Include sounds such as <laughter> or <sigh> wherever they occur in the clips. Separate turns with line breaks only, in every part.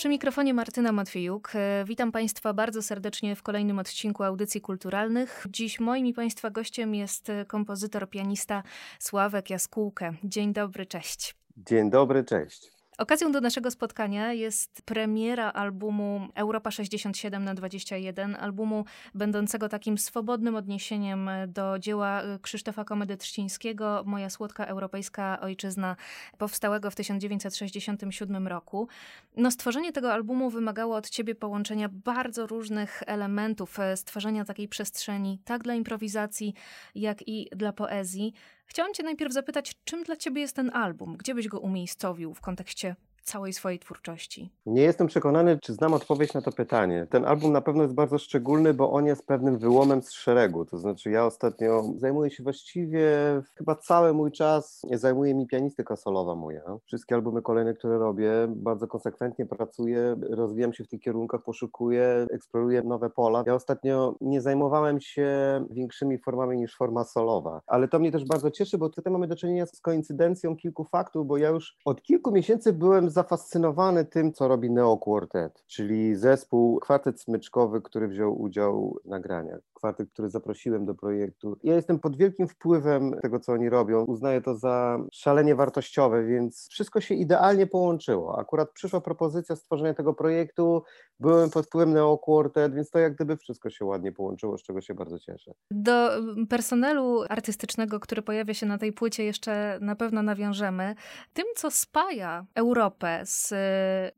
Przy mikrofonie Martyna Matwiejuk. E, witam Państwa bardzo serdecznie w kolejnym odcinku Audycji Kulturalnych. Dziś moim i Państwa gościem jest kompozytor, pianista Sławek Jaskółkę. Dzień dobry, cześć.
Dzień dobry, cześć.
Okazją do naszego spotkania jest premiera albumu Europa 67 na 21, albumu będącego takim swobodnym odniesieniem do dzieła Krzysztofa Komedy-Trzcińskiego, Moja słodka europejska ojczyzna, powstałego w 1967 roku. No, stworzenie tego albumu wymagało od ciebie połączenia bardzo różnych elementów, stworzenia takiej przestrzeni, tak dla improwizacji, jak i dla poezji. Chciałam Cię najpierw zapytać, czym dla Ciebie jest ten album? Gdzie byś go umiejscowił w kontekście całej swojej twórczości?
Nie jestem przekonany, czy znam odpowiedź na to pytanie. Ten album na pewno jest bardzo szczególny, bo on jest pewnym wyłomem z szeregu. To znaczy, ja ostatnio zajmuję się właściwie chyba cały mój czas, zajmuje mi pianistyka solowa moja. Wszystkie albumy kolejne, które robię, bardzo konsekwentnie pracuję, rozwijam się w tych kierunkach, poszukuję, eksploruję nowe pola. Ja ostatnio nie zajmowałem się większymi formami niż forma solowa, ale to mnie też bardzo cieszy, bo tutaj mamy do czynienia z koincydencją kilku faktów, bo ja już od kilku miesięcy byłem zafascynowany tym, co robi Neo Quartet, czyli zespół, kwartet smyczkowy, który wziął udział w nagraniach. Kwartet, który zaprosiłem do projektu. Ja jestem pod wielkim wpływem tego, co oni robią. Uznaję to za szalenie wartościowe, więc wszystko się idealnie połączyło. Akurat przyszła propozycja stworzenia tego projektu, byłem pod wpływem Neo Quartet, więc to jak gdyby wszystko się ładnie połączyło, z czego się bardzo cieszę.
Do personelu artystycznego, który pojawia się na tej płycie, jeszcze na pewno nawiążemy. Tym, co spaja Europę z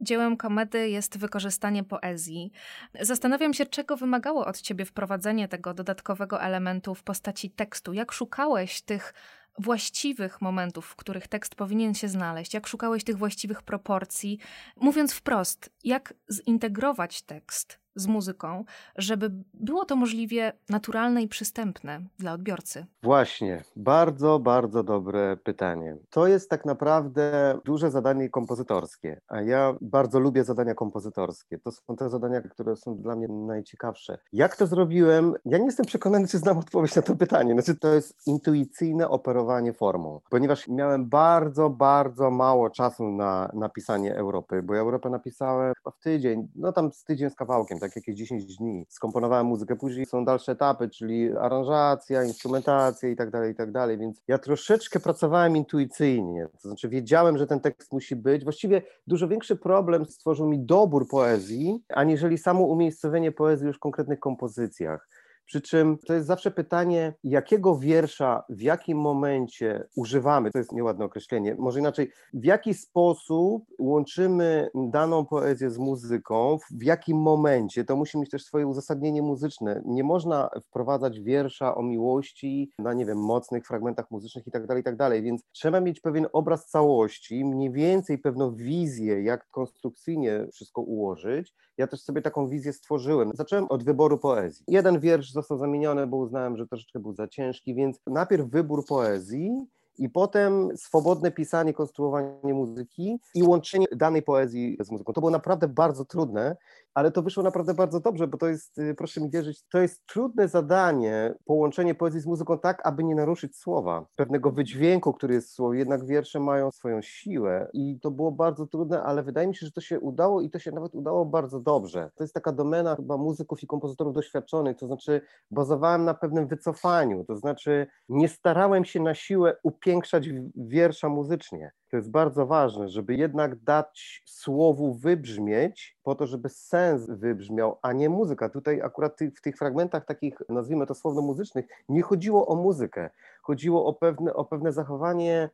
dziełem komedy, jest wykorzystanie poezji. Zastanawiam się, czego wymagało od ciebie wprowadzenie tego dodatkowego elementu w postaci tekstu. Jak szukałeś tych właściwych momentów, w których tekst powinien się znaleźć, jak szukałeś tych właściwych proporcji. Mówiąc wprost, jak zintegrować tekst z muzyką, żeby było to możliwie naturalne i przystępne dla odbiorcy?
Właśnie, bardzo, bardzo dobre pytanie. To jest tak naprawdę duże zadanie kompozytorskie, a ja bardzo lubię zadania kompozytorskie. To są te zadania, które są dla mnie najciekawsze. Jak to zrobiłem? Ja nie jestem przekonany, czy znam odpowiedź na to pytanie. Znaczy, to jest intuicyjne operowanie formą, ponieważ miałem bardzo, bardzo mało czasu na napisanie Europy, bo ja Europę napisałem chyba w tydzień, no tam z tydzień z kawałkiem tak jakieś 10 dni. Skomponowałem muzykę, później są dalsze etapy, czyli aranżacja, instrumentacja i tak dalej, i tak dalej, więc ja troszeczkę pracowałem intuicyjnie, to znaczy wiedziałem, że ten tekst musi być. Właściwie dużo większy problem stworzył mi dobór poezji, aniżeli samo umiejscowienie poezji już w konkretnych kompozycjach. Przy czym to jest zawsze pytanie, jakiego wiersza w jakim momencie używamy, to jest nieładne określenie, może inaczej, w jaki sposób łączymy daną poezję z muzyką, w jakim momencie, to musi mieć też swoje uzasadnienie muzyczne. Nie można wprowadzać wiersza o miłości na, nie wiem, mocnych fragmentach muzycznych i tak dalej, i tak więc trzeba mieć pewien obraz całości, mniej więcej pewną wizję, jak konstrukcyjnie wszystko ułożyć. Ja też sobie taką wizję stworzyłem. Zacząłem od wyboru poezji. Jeden wiersz został zamieniony, bo uznałem, że troszeczkę był za ciężki, więc najpierw wybór poezji, i potem swobodne pisanie, konstruowanie muzyki i łączenie danej poezji z muzyką. To było naprawdę bardzo trudne, ale to wyszło naprawdę bardzo dobrze, bo to jest, y, proszę mi wierzyć, to jest trudne zadanie, połączenie poezji z muzyką tak, aby nie naruszyć słowa, pewnego wydźwięku, który jest w słowie, jednak wiersze mają swoją siłę i to było bardzo trudne, ale wydaje mi się, że to się udało i to się nawet udało bardzo dobrze. To jest taka domena chyba muzyków i kompozytorów doświadczonych, to znaczy bazowałem na pewnym wycofaniu, to znaczy nie starałem się na siłę upiększać wiersza muzycznie. To jest bardzo ważne, żeby jednak dać słowu wybrzmieć, po to, żeby sens wybrzmiał, a nie muzyka. Tutaj akurat w tych fragmentach takich, nazwijmy to słowno muzycznych, nie chodziło o muzykę. Chodziło o pewne, o pewne zachowanie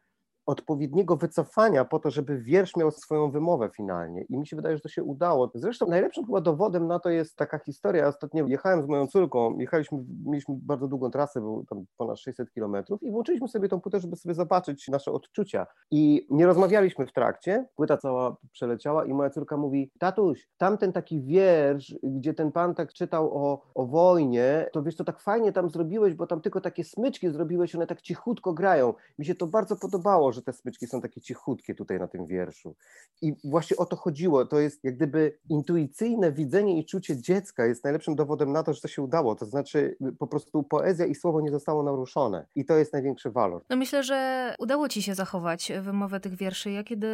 odpowiedniego wycofania po to, żeby wiersz miał swoją wymowę finalnie. I mi się wydaje, że to się udało. Zresztą najlepszym chyba dowodem na to jest taka historia. Ostatnio jechałem z moją córką, jechaliśmy, mieliśmy bardzo długą trasę, było tam ponad 600 kilometrów i włączyliśmy sobie tą płytę, żeby sobie zobaczyć nasze odczucia. I nie rozmawialiśmy w trakcie, płyta cała przeleciała i moja córka mówi, tatuś, tamten taki wiersz, gdzie ten pan tak czytał o, o wojnie, to wiesz, to tak fajnie tam zrobiłeś, bo tam tylko takie smyczki zrobiłeś, one tak cichutko grają. Mi się to bardzo podobało, że te smyczki są takie cichutkie tutaj na tym wierszu. I właśnie o to chodziło. To jest jak gdyby intuicyjne widzenie i czucie dziecka jest najlepszym dowodem na to, że to się udało. To znaczy po prostu poezja i słowo nie zostało naruszone. I to jest największy walor.
No myślę, że udało ci się zachować wymowę tych wierszy. Ja kiedy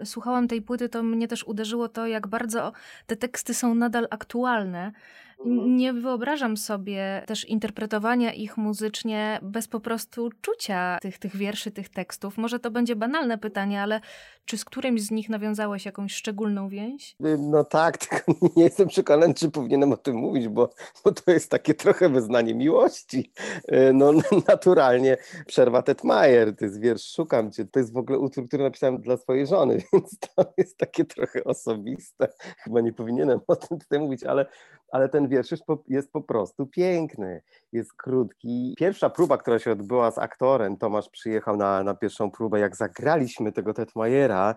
y, słuchałam tej płyty, to mnie też uderzyło to, jak bardzo te teksty są nadal aktualne. Nie wyobrażam sobie też interpretowania ich muzycznie bez po prostu czucia tych, tych wierszy, tych tekstów. Może to będzie banalne pytanie, ale czy z którymś z nich nawiązałeś jakąś szczególną więź?
No tak, <laughs> tylko nie jestem przekonany, czy powinienem o tym mówić, bo, bo to jest takie trochę wyznanie miłości. E, no naturalnie Przerwa Tetmajer, to jest wiersz Szukam Cię, to jest w ogóle utwór, który napisałem dla swojej żony, <laughs> więc to jest takie trochę osobiste. Chyba nie powinienem o tym tutaj mówić, ale ale ten wiersz jest po, jest po prostu piękny, jest krótki. Pierwsza próba, która się odbyła z aktorem, Tomasz przyjechał na, na pierwszą próbę, jak zagraliśmy tego Tetmajera,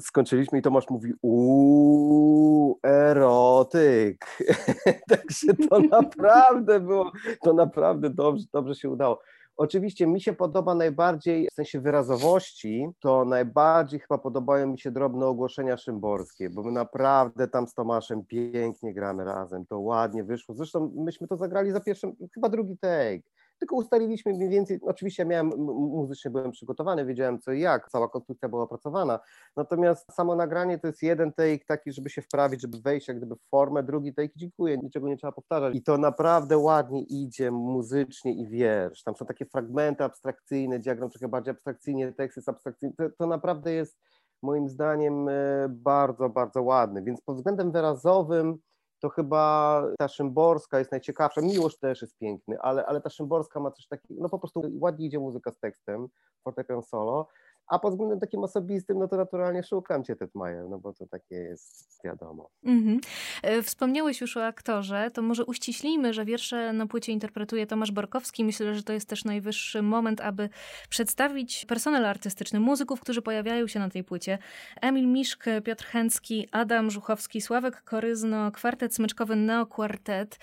skończyliśmy i Tomasz mówi uuu, erotyk. <laughs> Także to <laughs> naprawdę było, to naprawdę dobrze, dobrze się udało. Oczywiście mi się podoba najbardziej w sensie wyrazowości, to najbardziej chyba podobają mi się drobne ogłoszenia szymborskie, bo my naprawdę tam z Tomaszem pięknie gramy razem, to ładnie wyszło. Zresztą myśmy to zagrali za pierwszym, chyba drugi take tylko ustaliliśmy mniej więcej, oczywiście miałem, muzycznie byłem przygotowany, wiedziałem co i jak, cała konstrukcja była opracowana, natomiast samo nagranie to jest jeden take taki, żeby się wprawić, żeby wejść jak gdyby w formę, drugi take, dziękuję, niczego nie trzeba powtarzać. I to naprawdę ładnie idzie muzycznie i wiersz, tam są takie fragmenty abstrakcyjne, diagram trochę bardziej abstrakcyjnie, tekst jest abstrakcyjny, to, to naprawdę jest moim zdaniem e, bardzo, bardzo ładny, więc pod względem wyrazowym to chyba ta Szymborska jest najciekawsza. Miłość też jest piękny, ale, ale ta Szymborska ma coś takiego, no po prostu ładnie idzie muzyka z tekstem, fortepian solo, a pod względem takim osobistym, no to naturalnie szukam cię, Tetmajer, no bo to takie jest wiadomo. Mhm.
E, wspomniałeś już o aktorze, to może uściślimy, że wiersze na płycie interpretuje Tomasz Borkowski. Myślę, że to jest też najwyższy moment, aby przedstawić personel artystyczny, muzyków, którzy pojawiają się na tej płycie. Emil Miszk, Piotr Chęcki, Adam Żuchowski, Sławek Koryzno, kwartet smyczkowy Neo Quartet.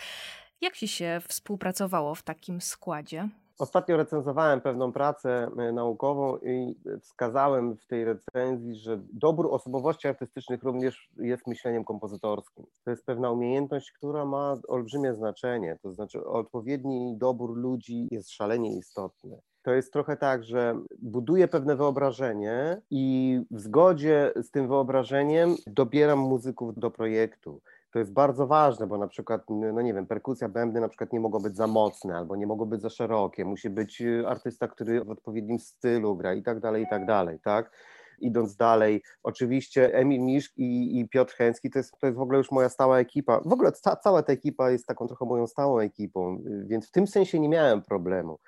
Jak ci się współpracowało w takim składzie?
Ostatnio recenzowałem pewną pracę e, naukową i wskazałem w tej recenzji, że dobór osobowości artystycznych również jest myśleniem kompozytorskim. To jest pewna umiejętność, która ma olbrzymie znaczenie, to znaczy odpowiedni dobór ludzi jest szalenie istotny. To jest trochę tak, że buduję pewne wyobrażenie i w zgodzie z tym wyobrażeniem dobieram muzyków do projektu to jest bardzo ważne, bo na przykład, no nie wiem, perkusja, bębny na przykład nie mogą być za mocne albo nie mogą być za szerokie, musi być y, artysta, który w odpowiednim stylu gra i tak dalej, i tak dalej, tak? Idąc dalej, oczywiście Emil Miszk i, i Piotr Chęcki to jest, to jest w ogóle już moja stała ekipa. W ogóle ca, cała ta ekipa jest taką trochę moją stałą ekipą, y, więc w tym sensie nie miałem problemu.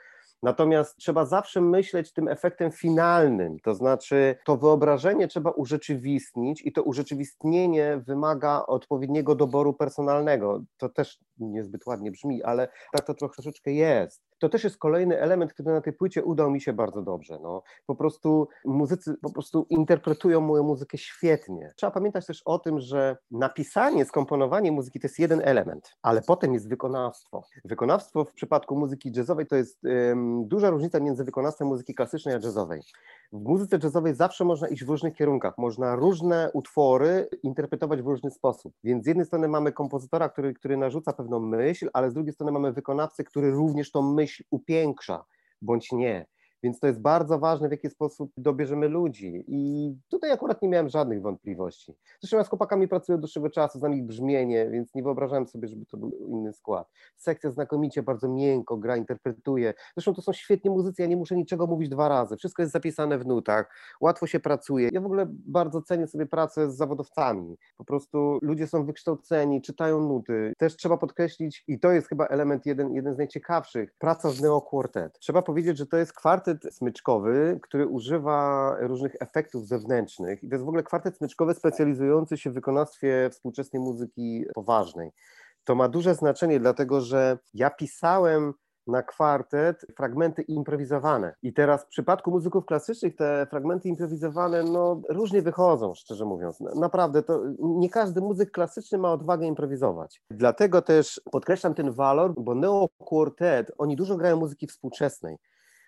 Natomiast trzeba zawsze myśleć tym efektem finalnym, to znaczy to wyobrażenie trzeba urzeczywistnić i to urzeczywistnienie wymaga odpowiedniego doboru personalnego. To też niezbyt ładnie brzmi, ale tak to troszeczkę jest to też jest kolejny element, który na tej płycie udał mi się bardzo dobrze. No. Po prostu muzycy po prostu interpretują moją muzykę świetnie. Trzeba pamiętać też o tym, że napisanie, skomponowanie muzyki to jest jeden element, ale potem jest wykonawstwo. Wykonawstwo w przypadku muzyki jazzowej to jest um, duża różnica między wykonawstwem muzyki klasycznej a jazzowej. W muzyce jazzowej zawsze można iść w różnych kierunkach, można różne utwory interpretować w różny sposób. Więc z jednej strony mamy kompozytora, który, który narzuca pewną myśl, ale z drugiej strony mamy wykonawcę, który również tą myśl upiększa bądź nie. Więc to jest bardzo ważne, w jaki sposób dobierzemy ludzi. I tutaj akurat nie miałem żadnych wątpliwości. Zresztą ja z chłopakami pracuję od dłuższego czasu, znam ich brzmienie, więc nie wyobrażałem sobie, żeby to był inny skład. Sekcja znakomicie, bardzo miękko gra, interpretuje. Zresztą to są świetni muzycy, ja nie muszę niczego mówić dwa razy. Wszystko jest zapisane w nutach, łatwo się pracuje. Ja w ogóle bardzo cenię sobie pracę z zawodowcami. Po prostu ludzie są wykształceni, czytają nuty. Też trzeba podkreślić, i to jest chyba element jeden, jeden z najciekawszych, praca z Neo Quartet. Trzeba powiedzieć, że to jest kwartet kwartet smyczkowy, który używa różnych efektów zewnętrznych. I to jest w ogóle kwartet smyczkowy specjalizujący się w wykonawstwie współczesnej muzyki poważnej. To ma duże znaczenie, dlatego że ja pisałem na kwartet fragmenty improwizowane. I teraz w przypadku muzyków klasycznych te fragmenty improwizowane no, różnie wychodzą, szczerze mówiąc. Naprawdę, to nie każdy muzyk klasyczny ma odwagę improwizować. Dlatego też podkreślam ten walor, bo Neo Quartet, oni dużo grają muzyki współczesnej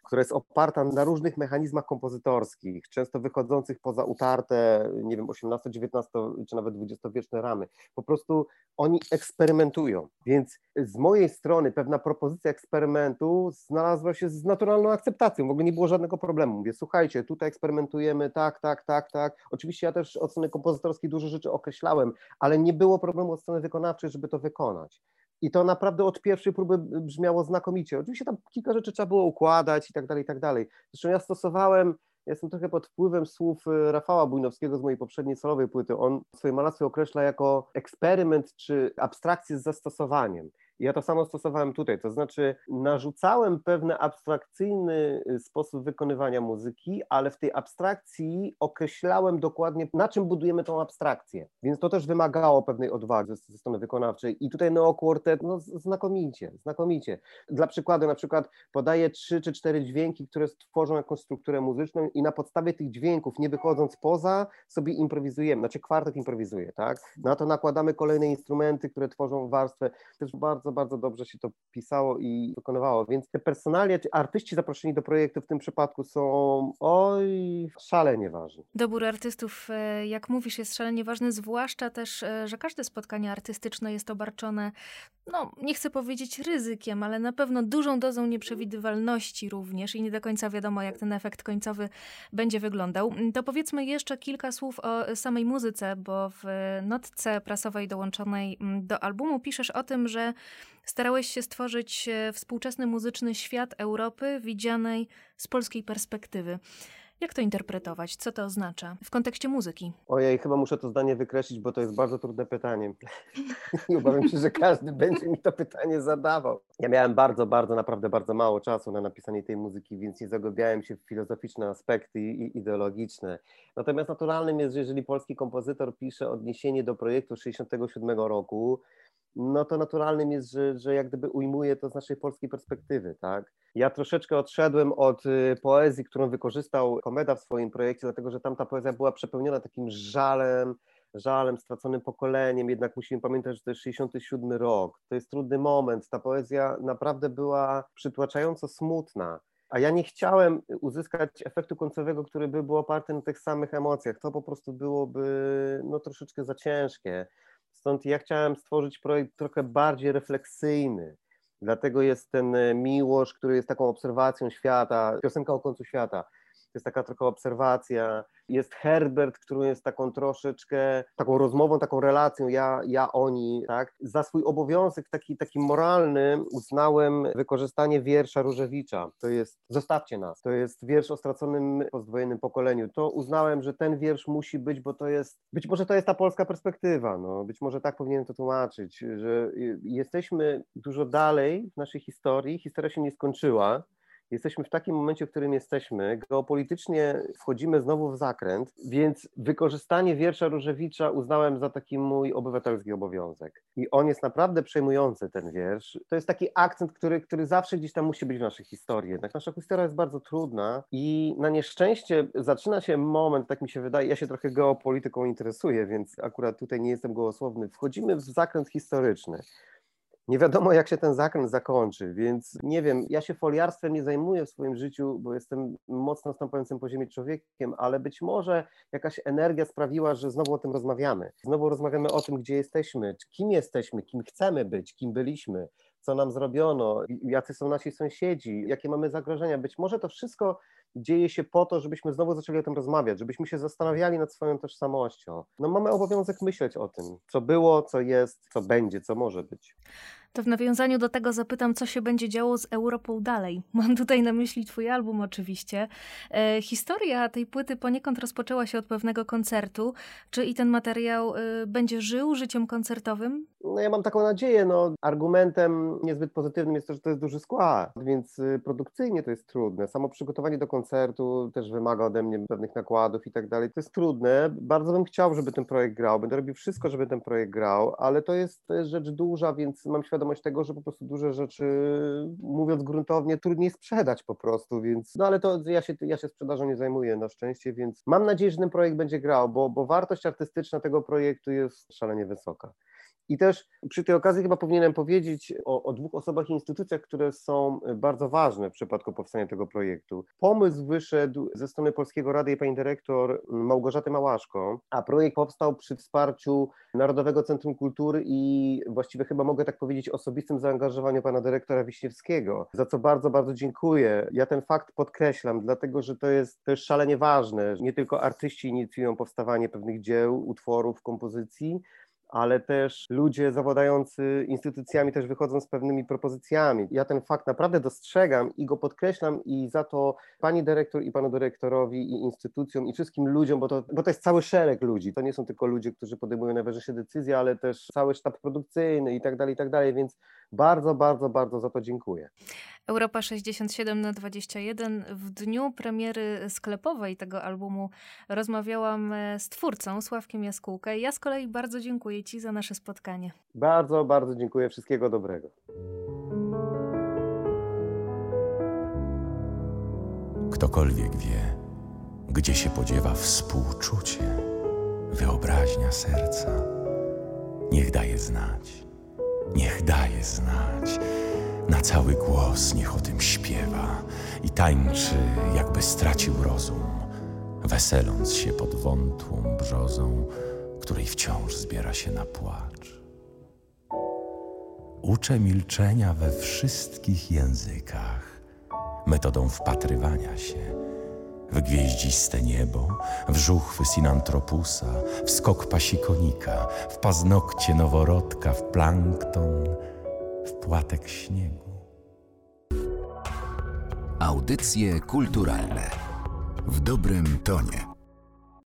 która jest oparta na różnych mechanizmach kompozytorskich, często wychodzących poza utarte, nie wiem, 18, 19 czy nawet 20-wieczne ramy. Po prostu oni eksperymentują. Więc z mojej strony pewna propozycja eksperymentu znalazła się z naturalną akceptacją. W ogóle nie było żadnego problemu. Mówię, słuchajcie, tutaj eksperymentujemy, tak, tak, tak, tak. Oczywiście ja też od strony kompozytorskiej dużo rzeczy określałem, ale nie było problemu od strony wykonawczej, żeby to wykonać. I to naprawdę od pierwszej próby brzmiało znakomicie. Oczywiście tam kilka rzeczy trzeba było układać i tak dalej, i tak dalej. Zresztą ja stosowałem, ja jestem trochę pod wpływem słów y, Rafała Bujnowskiego z mojej poprzedniej solowej płyty. On swoje malarstwo określa jako eksperyment czy abstrakcję z zastosowaniem. Ja to samo stosowałem tutaj, to znaczy narzucałem pewien abstrakcyjny y, sposób wykonywania muzyki, ale w tej abstrakcji określałem dokładnie, na czym budujemy tą abstrakcję. Więc to też wymagało pewnej odwagi ze, strony wykonawczej. I tutaj Neo Quartet, no znakomicie, znakomicie. Dla przykładu, na przykład podaję trzy czy cztery dźwięki, które stworzą jakąś strukturę muzyczną i na podstawie tych dźwięków, nie wychodząc poza, sobie improwizujemy, znaczy kwartet improwizuje, tak? Na to nakładamy kolejne instrumenty, które tworzą warstwę. Też bardzo bardzo, bardzo dobrze się to pisało i wykonywało, więc te personalia, czy artyści zaproszeni do projektu w tym przypadku są oj, szalenie ważni.
Dobór artystów, e, jak mówisz, jest szalenie ważny, zwłaszcza też, e, że każde spotkanie artystyczne jest obarczone, no nie chcę powiedzieć ryzykiem, ale na pewno dużą dozą nieprzewidywalności również i nie do końca wiadomo, jak ten efekt końcowy będzie wyglądał. To powiedzmy jeszcze kilka słów o samej muzyce, bo w notce prasowej dołączonej mm, do albumu piszesz o tym, że Starałeś się stworzyć e, współczesny muzyczny świat Europy widzianej z polskiej perspektywy. Jak to interpretować? Co to oznacza w kontekście muzyki?
Ojej, chyba muszę to zdanie wykreślić, bo to jest bardzo trudne pytanie. <laughs> I obawiam się, że każdy będzie mi to pytanie zadawał. Ja miałem bardzo, bardzo, naprawdę bardzo mało czasu na napisanie tej muzyki, więc nie zagłębiałem się w filozoficzne aspekty i ideologiczne. Natomiast naturalnym jest, że jeżeli polski kompozytor pisze odniesienie do projektu 67 roku, no to naturalnym jest, że, że jak gdyby ujmuje to z naszej polskiej perspektywy, tak? Ja troszeczkę odszedłem od y, poezji, którą wykorzystał Komeda w swoim projekcie, dlatego że tam ta poezja była przepełniona takim żalem, żalem, straconym pokoleniem, jednak musimy pamiętać, że to jest 67 rok, to jest trudny moment, ta poezja naprawdę była przytłaczająco smutna, a ja nie chciałem uzyskać efektu końcowego, który by był oparty na tych samych emocjach, to po prostu byłoby no, troszeczkę za ciężkie. Stąd ja chciałem stworzyć projekt trochę bardziej refleksyjny. Dlatego jest ten e, Miłosz, który jest taką obserwacją świata, piosenka o końcu świata. Jest taka trochę obserwacja, jest Herbert, który jest taką troszeczkę, taką rozmową, taką relacją, ja, ja, oni, tak. Za swój obowiązek taki, taki moralny uznałem wykorzystanie wiersza Różewicza, to jest Zostawcie nas, to jest wiersz o straconym pozdwojennym pokoleniu. To uznałem, że ten wiersz musi być, bo to jest, być może to jest ta polska perspektywa, no, być może tak powinienem to tłumaczyć, że jesteśmy dużo dalej w naszej historii, historia się nie skończyła, jesteśmy w takim momencie, w którym jesteśmy, geopolitycznie wchodzimy znowu w zakręt, więc wykorzystanie wiersza Różewicza uznałem za taki mój obywatelski obowiązek. I on jest naprawdę przejmujący, ten wiersz. To jest taki akcent, który, który zawsze gdzieś tam musi być w naszej historii. Jednak nasza historia jest bardzo trudna i na nieszczęście zaczyna się moment, tak mi się wydaje, ja się trochę geopolityką interesuję, więc akurat tutaj nie jestem gołosłowny, wchodzimy w zakręt historyczny. Nie wiadomo, jak się ten zakręt zakończy, więc nie wiem, ja się foliarstwem nie zajmuję w swoim życiu, bo jestem mocno stąpającym po ziemi człowiekiem, ale być może jakaś energia sprawiła, że znowu o tym rozmawiamy. Znowu rozmawiamy o tym, gdzie jesteśmy, kim jesteśmy, kim chcemy być, kim byliśmy, co nam zrobiono, jacy są nasi sąsiedzi, jakie mamy zagrożenia. Być może to wszystko dzieje się po to, żebyśmy znowu zaczęli o tym rozmawiać, żebyśmy się zastanawiali nad swoją tożsamością. No mamy obowiązek myśleć o tym, co było, co jest, co będzie, co może być.
To w nawiązaniu do tego zapytam, co się będzie działo z Europą dalej. Mam tutaj na myśli Twój album, oczywiście. E, historia tej płyty poniekąd rozpoczęła się od pewnego koncertu. Czy i ten materiał e, będzie żył życiem koncertowym?
No ja mam taką nadzieję. No, argumentem niezbyt pozytywnym jest to, że to jest duży skład, więc y, produkcyjnie to jest trudne. Samo przygotowanie do koncertu też wymaga ode mnie pewnych nakładów i tak dalej. To jest trudne. Bardzo bym chciał, żeby ten projekt grał. Będę robił wszystko, żeby ten projekt grał, ale to jest, to jest rzecz duża, więc mam świadomość tego, że po prostu duże rzeczy, mówiąc gruntownie, trudniej sprzedać po prostu, więc no ale to ja się, ja się sprzedażą nie zajmuję na szczęście, więc mam nadzieję, że ten projekt będzie grał, bo, bo wartość artystyczna tego projektu jest szalenie wysoka. I też przy tej okazji chyba powinienem powiedzieć o, o, dwóch osobach i instytucjach, które są bardzo ważne w przypadku powstania tego projektu. Pomysł wyszedł ze strony Polskiego Rady i pani dyrektor Małgorzaty Małaszko, a projekt powstał przy wsparciu Narodowego Centrum Kultury i właściwie chyba mogę tak powiedzieć osobistym zaangażowaniu pana dyrektora Wiśniewskiego, za co bardzo, bardzo dziękuję. Ja ten fakt podkreślam, dlatego że to jest też szalenie ważne. Nie tylko artyści inicjują powstawanie pewnych dzieł, utworów, kompozycji, ale też ludzie zawodający instytucjami też wychodzą z pewnymi propozycjami. Ja ten fakt naprawdę dostrzegam i go podkreślam i za to pani dyrektor i panu dyrektorowi i instytucjom i wszystkim ludziom, bo to, bo to jest cały szereg ludzi. To nie są tylko ludzie, którzy podejmują najważniejsze decyzje, ale też cały sztab produkcyjny i tak dalej, i tak dalej, więc bardzo, bardzo, bardzo za to dziękuję.
Europa 67 na 21. W dniu premiery sklepowej tego albumu rozmawiałam e, z twórcą Sławkiem Jaskółkę. Ja z kolei bardzo dziękuję Ci za nasze spotkanie.
Bardzo, bardzo dziękuję. Wszystkiego dobrego.
Ktokolwiek wie, gdzie się podziewa współczucie, wyobraźnia serca, niech daje znać, niech daje znać na cały głos niech o tym śpiewa i tańczy, jakby stracił rozum, weseląc się pod wątłą brzozą, której wciąż zbiera się na płacz. Uczę milczenia we wszystkich językach, metodą wpatrywania się w gwieździste niebo, w żuchwy sinantropusa, w skok pasikonika, w paznokcie noworodka, w plankton, w płatek śniegu. Audycje kulturalne w dobrym tonie.